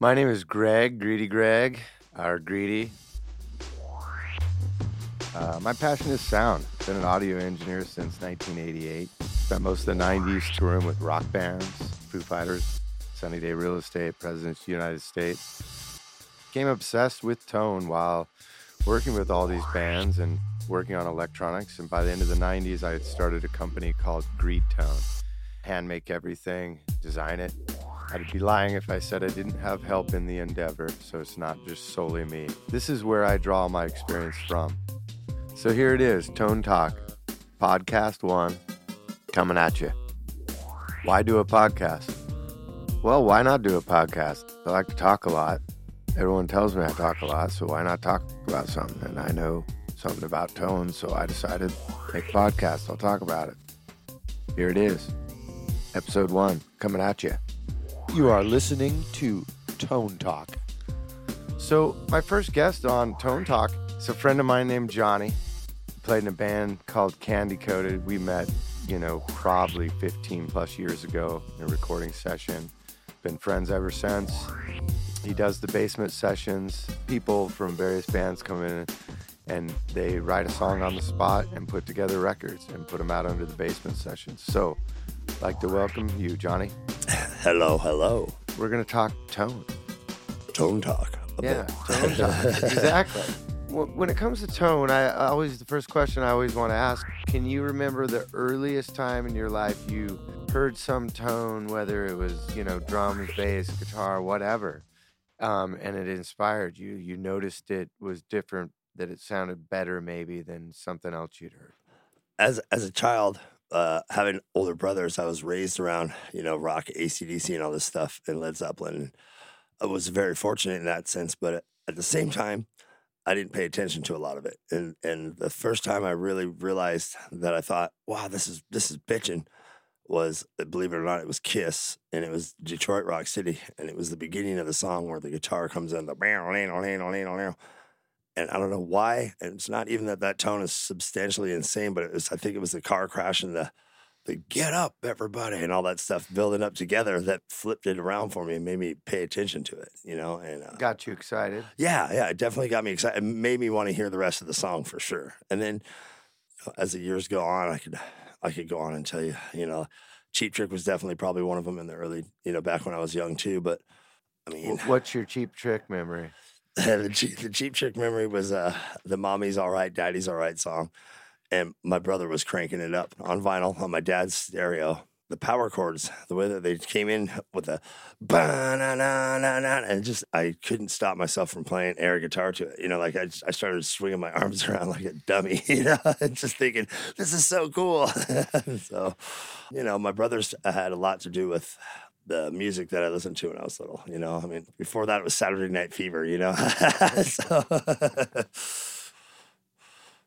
My name is Greg, Greedy Greg, or Greedy. Uh, my passion is sound. Been an audio engineer since 1988. Spent most of the 90s touring with rock bands, Foo Fighters, Sunny Day Real Estate, Presidents of the United States. Became obsessed with tone while working with all these bands and working on electronics. And by the end of the 90s, I had started a company called Greedtone. Hand make everything, design it. I'd be lying if I said I didn't have help in the endeavor, so it's not just solely me. This is where I draw my experience from. So here it is Tone Talk, Podcast One, coming at you. Why do a podcast? Well, why not do a podcast? I like to talk a lot. Everyone tells me I talk a lot, so why not talk about something? And I know something about tone, so I decided make a podcast. I'll talk about it. Here it is, episode one, coming at you. You are listening to Tone Talk. So, my first guest on Tone Talk is a friend of mine named Johnny. He played in a band called Candy Coated. We met, you know, probably 15 plus years ago in a recording session. Been friends ever since. He does the basement sessions. People from various bands come in and they write a song on the spot and put together records and put them out under the basement sessions. So, I'd like to welcome you, Johnny. Hello, hello. We're going to talk tone. Tone talk. a Yeah, bit. tone talk. exactly. When it comes to tone, I I always the first question I always want to ask: Can you remember the earliest time in your life you heard some tone, whether it was you know drums, bass, guitar, whatever, um, and it inspired you? You noticed it was different, that it sounded better maybe than something else you'd heard. As as a child, uh, having older brothers, I was raised around you know rock, AC/DC, and all this stuff, and Led Zeppelin. I was very fortunate in that sense, but at the same time, I didn't pay attention to a lot of it. And and the first time I really realized that I thought, wow, this is this is bitching, was uh, believe it or not, it was Kiss, and it was Detroit Rock City, and it was the beginning of the song where the guitar comes in the and I don't know why. And it's not even that that tone is substantially insane, but it was, I think it was the car crash and the, the get up, everybody, and all that stuff building up together that flipped it around for me and made me pay attention to it, you know? And uh, Got you excited? yeah, yeah, it definitely got me excited. It made me want to hear the rest of the song for sure. And then uh, as the years go on, I could, I could go on and tell you, you know, Cheap Trick was definitely probably one of them in the early, you know, back when I was young too. But I mean, What's your cheap trick memory? the, cheap, the cheap trick memory was uh, the mommy's all right daddy's all right song and my brother was cranking it up on vinyl on my dad's stereo. The power chords the way that they came in with the ba-na-na-na-na, and just i couldn't stop myself from playing air guitar to it. You know like i, just, I started swinging my arms around like a dummy you know just thinking this is so cool. So you know my brothers had a lot to do with the music that I listened to when I was little. You know, I mean, before that it was Saturday Night Fever. You know, so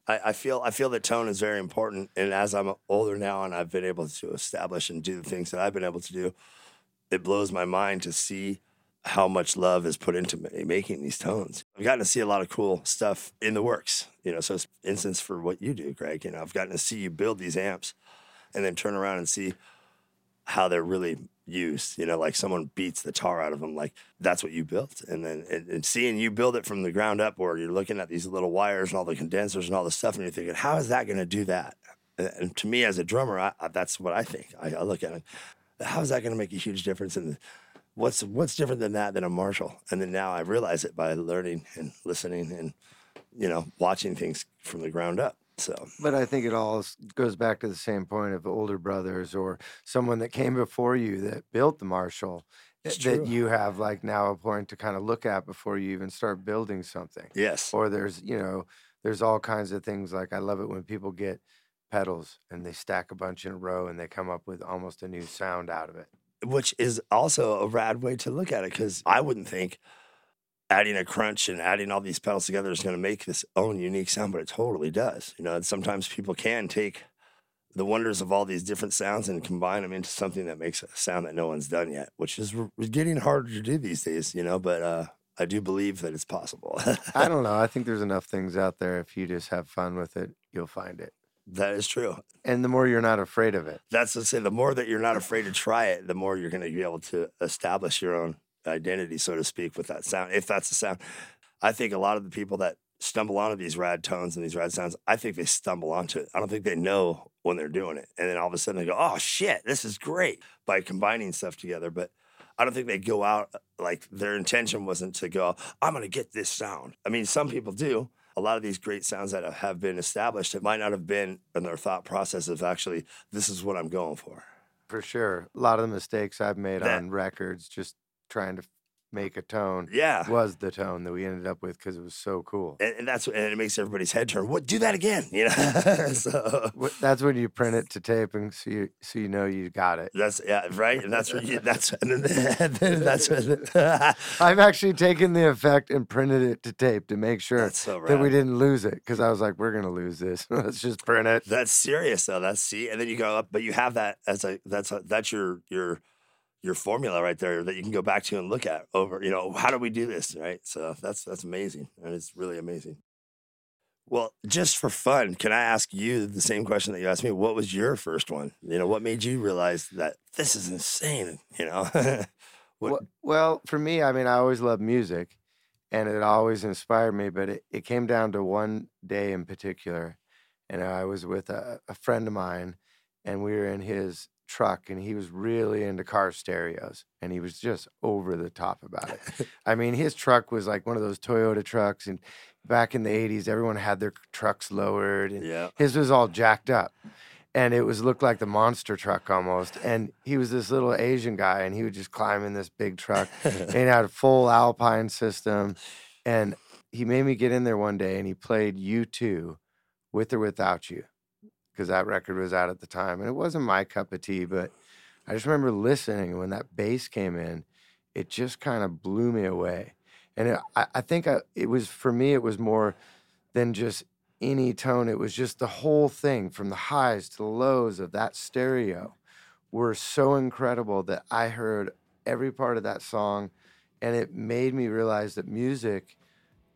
I, I feel I feel that tone is very important. And as I'm older now, and I've been able to establish and do the things that I've been able to do, it blows my mind to see how much love is put into ma- making these tones. I've gotten to see a lot of cool stuff in the works. You know, so it's instance for what you do, Greg. You know, I've gotten to see you build these amps, and then turn around and see how they're really used. You know, like someone beats the tar out of them, like that's what you built. And then and, and seeing you build it from the ground up, where you're looking at these little wires and all the condensers and all the stuff, and you're thinking, how is that going to do that? And, and to me, as a drummer, I, I, that's what I think. I, I look at it. How is that going to make a huge difference the, what's what's different than that than a Marshall? And then now I realize it by learning and listening and you know watching things from the ground up. So But I think it all goes back to the same point of older brothers or someone that came before you that built the Marshall It's eh, that you have like now a point to kind of look at before you even start building something. yes, Or there's, you know, there's all kinds of things like I love it when people get pedals and they stack a bunch in a row and they come up with almost a new sound out of it. which is also a rad way to look at it because I wouldn't think adding a crunch and adding all these pedals together is going to make this own unique sound, but it totally does. You know, and sometimes people can take the wonders of all these different sounds and combine them into something that makes a sound that no one's done yet, which is getting harder to do these days. You know, but uh, I do believe that it's possible. I don't know. I think there's enough things out there. If you just have fun with it, you'll find it. that is true. And the more you're not afraid of it. That's to say, the more that you're not afraid to try it, the more you're going to be able to establish your own identity, so to speak, with that sound, if that's the sound. I think a lot of the people that stumble onto these rad tones and these rad sounds, I think they stumble onto it. I don't think they know when they're doing it. And then all of a sudden they go, oh shit, this is great by combining stuff together. But I don't think they go out like their intention wasn't to go, I'm going to get this sound. I mean, some people do. A lot of these great sounds that have been established, it might not have been in their thought process of actually, this is what I'm going for. For sure. A lot of the mistakes I've made That- on records just trying to make a tone Yeah. was the tone that we ended up with because it was so cool. And, and that's and it makes everybody's head turn. What? Do that again? You know. so That's when you print it to tape and so you, so you know you got it. that's yeah, right. And that's what you. That's and then, and then that's what. I've actually taken the effect and printed it to tape to make sure so that we didn't lose it because I was like, we're gonna lose this. Let's just print it. That's serious though. That's see, and then you go up, but you have that as a that's a, that's your your your formula right there that you can go back to and look at over. You know, how do we do this? Right. So that's that's amazing, and it's really amazing. Well, just for fun, can I ask you the same question that you asked me? What was your first one? You know, what made you realize that this is insane? You know, what, Well, well, for me, I mean, I always loved music and it always inspired me, but it, it came down to one day in particular. And I was with a, a friend of mine and we were in his truck and he was really into car stereos and he was just over the top about it. I mean, his truck was like one of those Toyota trucks and back in the 80s everyone had their trucks lowered and yeah. his was all jacked up and it was looked like the monster truck almost and he was this little asian guy and he would just climb in this big truck and had a full alpine system and he made me get in there one day and he played u2 with or without you because that record was out at the time and it wasn't my cup of tea but i just remember listening when that bass came in it just kind of blew me away and it, I, I think I, it was for me it was more than just any tone. It was just the whole thing from the highs to the lows of that stereo were so incredible that I heard every part of that song and it made me realize that music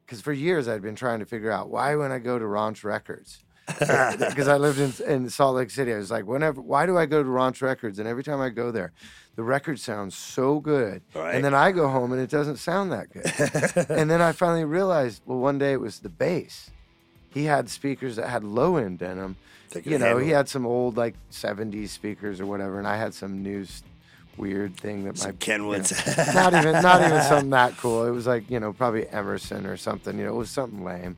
because for years I'd been trying to figure out why when I go to Raunch Records because I lived in, in Salt Lake City I was like whenever why do I go to Raunch Records and every time I go there the record sounds so good Right. and then I go home and it doesn't sound that good and then I finally realized, well, one day it was the bass. He had speakers that had low end in them. You know, handle he had some old like '70s speakers or whatever, and I had some new weird thing that Some my Kenwoods. you know, not even not even something that cool. It was like you know probably Emerson or something. You know, it was something lame.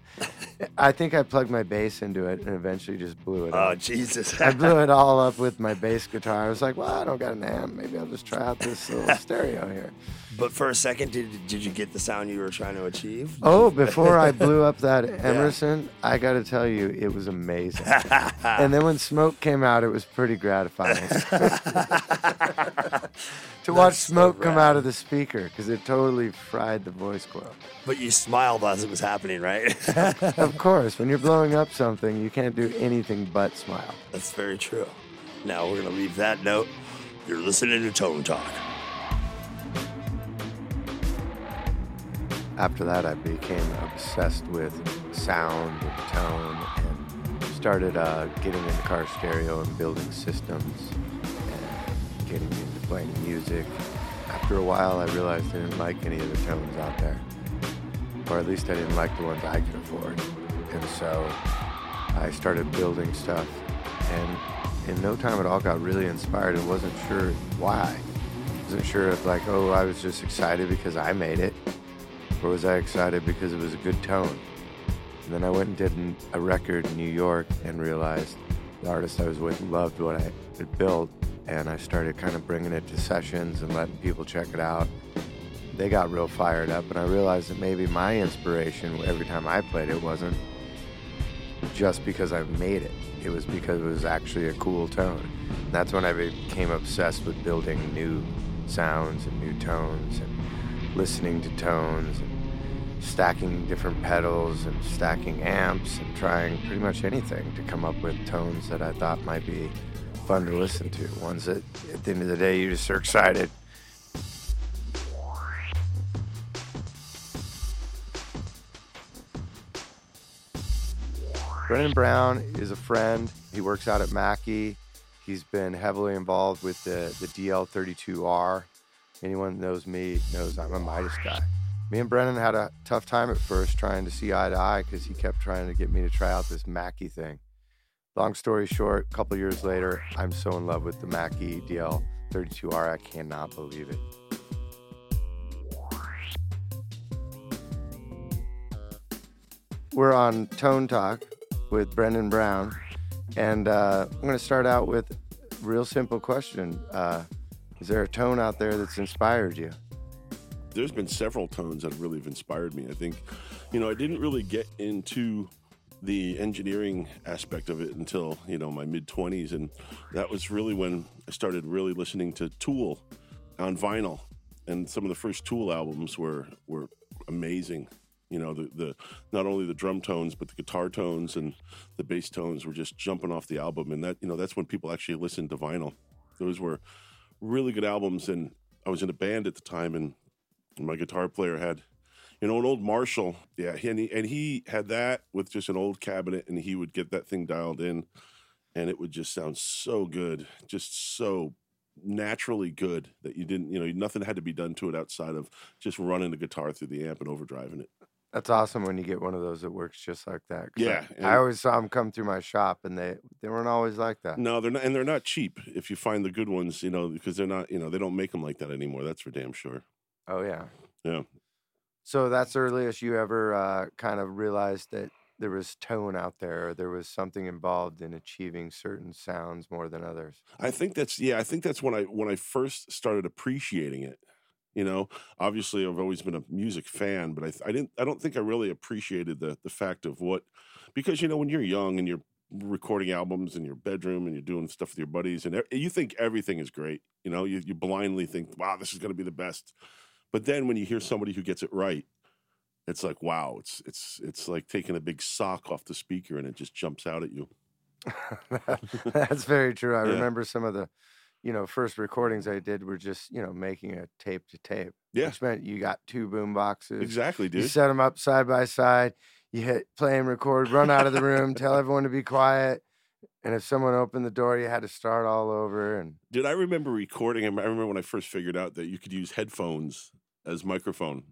I think I plugged my bass into it and eventually just blew it oh up. Jesus! I blew it all up with my bass guitar. I was like, well, I don't got an amp. Maybe I'll just try out this little stereo here. but for a second, did did you get the sound you were trying to achieve? Oh, before I blew up that Emerson, I got to tell you, it was amazing. and then when smoke came out, it was pretty gratifying to watch That's so smoke come rad. out of the speaker because it totally fried the voice coil. But you smiled as it was happening, right? Of course, when you're blowing up something, you can't do anything but smile. That's very true. Now we're gonna leave that note. You're listening to Tone Talk. After that, I became obsessed with sound and tone and started uh, getting into car stereo and building systems and getting into playing music. After a while, I realized I didn't like any of the tones out there, or at least I didn't like the ones I could afford. And so I started building stuff, and in no time at all, got really inspired and wasn't sure why. Wasn't sure if like, oh, I was just excited because I made it, or was I excited because it was a good tone? And then I went and did a record in New York and realized the artist I was with loved what I had built, and I started kind of bringing it to sessions and letting people check it out. They got real fired up, and I realized that maybe my inspiration every time I played it wasn't just because I made it. It was because it was actually a cool tone. And that's when I became obsessed with building new sounds and new tones and listening to tones and stacking different pedals and stacking amps and trying pretty much anything to come up with tones that I thought might be fun to listen to. Ones that at the end of the day you just are excited. Brendon Brown is a friend. He works out at Mackie. He's been heavily involved with the, the DL32R, Anyone knows me knows I'm a Midas guy. Me and Brennan had a tough time at first trying to see eye to eye because he kept trying to get me to try out this Mackie thing. Long story short, a couple years later, I'm so in love with the Mackie DL32R, I cannot believe it. We're on Tone Talk with Brendon Brown, and uh, I'm going to start out with a real simple question. Uh, is there a tone out there that's inspired you? There's been several tones that really have inspired me. I think, you know, I didn't really get into the engineering aspect of it until you know my mid 20s and that was really when i started really listening to tool on vinyl. And some of the first tool albums were were amazing. You know the, the not only the drum tones but the guitar tones and the bass tones were just jumping off the album. And that you know that's when people actually listened to vinyl. Those were really good albums. And i was in a band at the time and my guitar player had you know, an old Marshall. Yeah, and he, and he had that with just an old cabinet, and he would get that thing dialed in, and it would just sound so good, just so naturally good that you didn't, you know, nothing had to be done to it outside of just running the guitar through the amp and overdriving it. That's awesome when you get one of those that works just like that. Yeah, I, I, always saw them come through my shop, and they they weren't always like that. No, they're not, and they're not cheap. If you find the good ones, you know, because they're not, you know, they don't make them like that anymore. That's for damn sure. Oh yeah. Yeah. So that's the earliest you ever uh, kind of realized that there was tone out there, or there was something involved in achieving certain sounds more than others. I think that's yeah. I think that's when I when I first started appreciating it. You know, obviously I've always been a music fan, but I, I didn't. I don't think I really appreciated the the fact of what because you know when you're young and you're recording albums in your bedroom and you're doing stuff with your buddies and you think everything is great. You know, you, you blindly think, wow, this is going to be the best. But then when you hear somebody who gets it right, it's like wow, it's it's it's like taking a big sock off the speaker and it just jumps out at you. That's very true. I yeah. remember some of the, you know, first recordings I did were just you know making a tape to tape. Yeah, which meant you got two boom boxes. Exactly, dude. You set them up side by side. You hit play and record, run out of the room, tell everyone to be quiet. And if someone opened the door, you had to start all over. And did I remember recording? I remember when I first figured out that you could use headphones as microphone,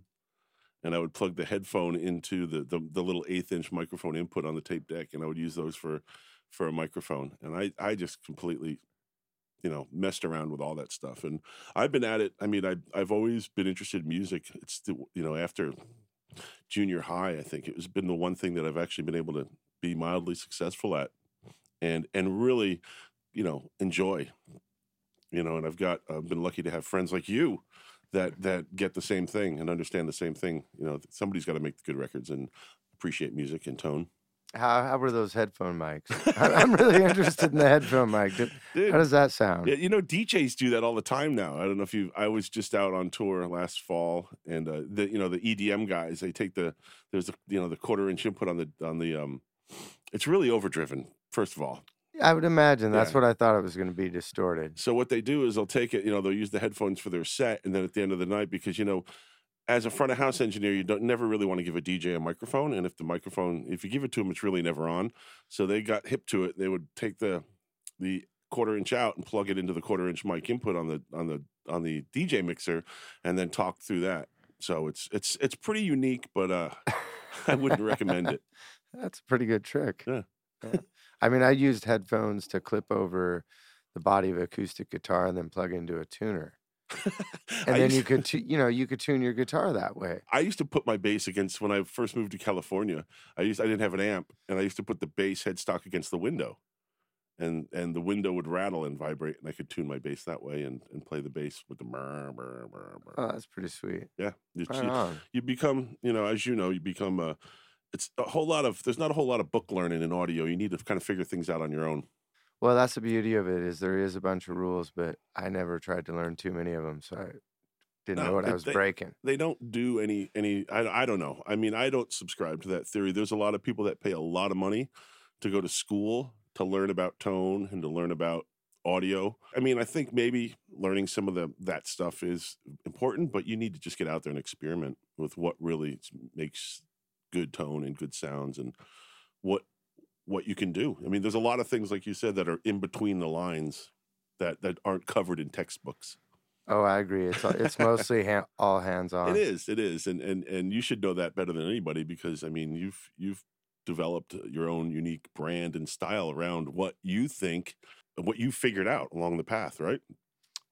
and I would plug the headphone into the the, the little eighth inch microphone input on the tape deck, and I would use those for for a microphone. And I I just completely you know messed around with all that stuff and i've been at it i mean I, i've always been interested in music it's the, you know after junior high i think it has been the one thing that i've actually been able to be mildly successful at and and really, you know, enjoy. You know, and I've got I've been lucky to have friends like you that that get the same thing and understand the same thing. You know, somebody's got to make the good records and appreciate music and tone. How how were those headphone mics? I'm really interested in the headphone mic. Dude, how does that sound? Yeah, you know, DJs do that all the time now. I don't know if you. I was just out on tour last fall, and uh, the you know the EDM guys they take the there's the you know the quarter inch input on the on the um. It's really overdriven first of all. I would imagine that's yeah. what I thought it was going to be distorted. So what they do is they'll take it, you know, they'll use the headphones for their set, and then at the end of the night, because you know, as a front of house engineer, you don't never really want to give a DJ a microphone, and if the microphone, if you give it to them, it's really never on. So they got hip to it. They would take the the quarter inch out and plug it into the quarter inch mic input on the on the on the DJ mixer, and then talk through that. So it's it's it's pretty unique, but uh, I wouldn't recommend it. That's a pretty good trick. Yeah. Yeah. I mean, I used headphones to clip over the body of acoustic guitar and then plug into a tuner. and then you could, t- you know, you could tune your guitar that way. I used to put my bass against when I first moved to California. I used I didn't have an amp, and I used to put the bass headstock against the window, and and the window would rattle and vibrate, and I could tune my bass that way and, and play the bass with the murr, murr. Oh, that's pretty sweet. Yeah, you, you, you become, you know, as you know, you become a it's a whole lot of there's not a whole lot of book learning in audio. You need to kind of figure things out on your own. Well, that's the beauty of it is there is a bunch of rules, but I never tried to learn too many of them, so I didn't no, know what I was they, breaking. They don't do any any. I, I don't know. I mean, I don't subscribe to that theory. There's a lot of people that pay a lot of money to go to school to learn about tone and to learn about audio. I mean, I think maybe learning some of the that stuff is important, but you need to just get out there and experiment with what really makes good tone and good sounds and what what you can do. I mean, there's a lot of things like you said that are in between the lines that that aren't covered in textbooks. Oh, I agree. It's it's mostly ha- all hands on. It is, it is, and and and you should know that better than anybody because I mean you've you've developed your own unique brand and style around what you think, what you figured out along the path, right?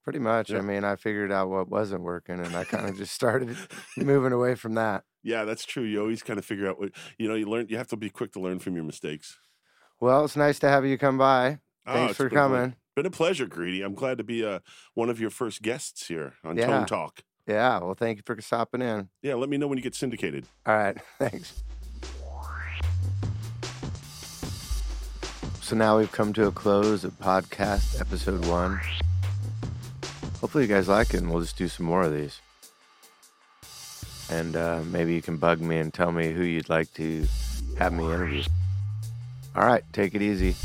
Pretty much. Yeah. I mean, I figured out what wasn't working, and I kind of just started moving away from that. Yeah, that's true. You always kind of figure out what you know. You learn. You have to be quick to learn from your mistakes. Well, it's nice to have you come by. Oh, Thanks it's for been a coming. Been a pleasure, Greedy. I'm glad to be uh, one of your first guests here on Yeah. Tone Talk. Yeah. Well, thank you for stopping in. Yeah, let me know when you get syndicated. All right. Thanks. So now we've come to a close of podcast episode one. Hopefully, you guys like it, and we'll just do some more of these. And uh, maybe you can bug me and tell me who you'd like to have me interview. All right. Take it easy.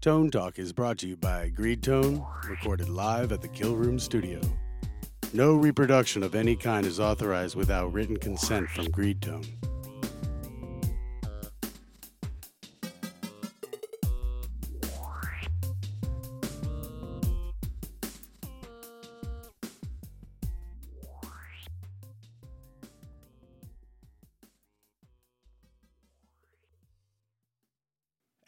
Tone Talk is brought to you by Greedtone, recorded live at the Killroom Studio. No reproduction of any kind is authorized without written consent from Greedtone.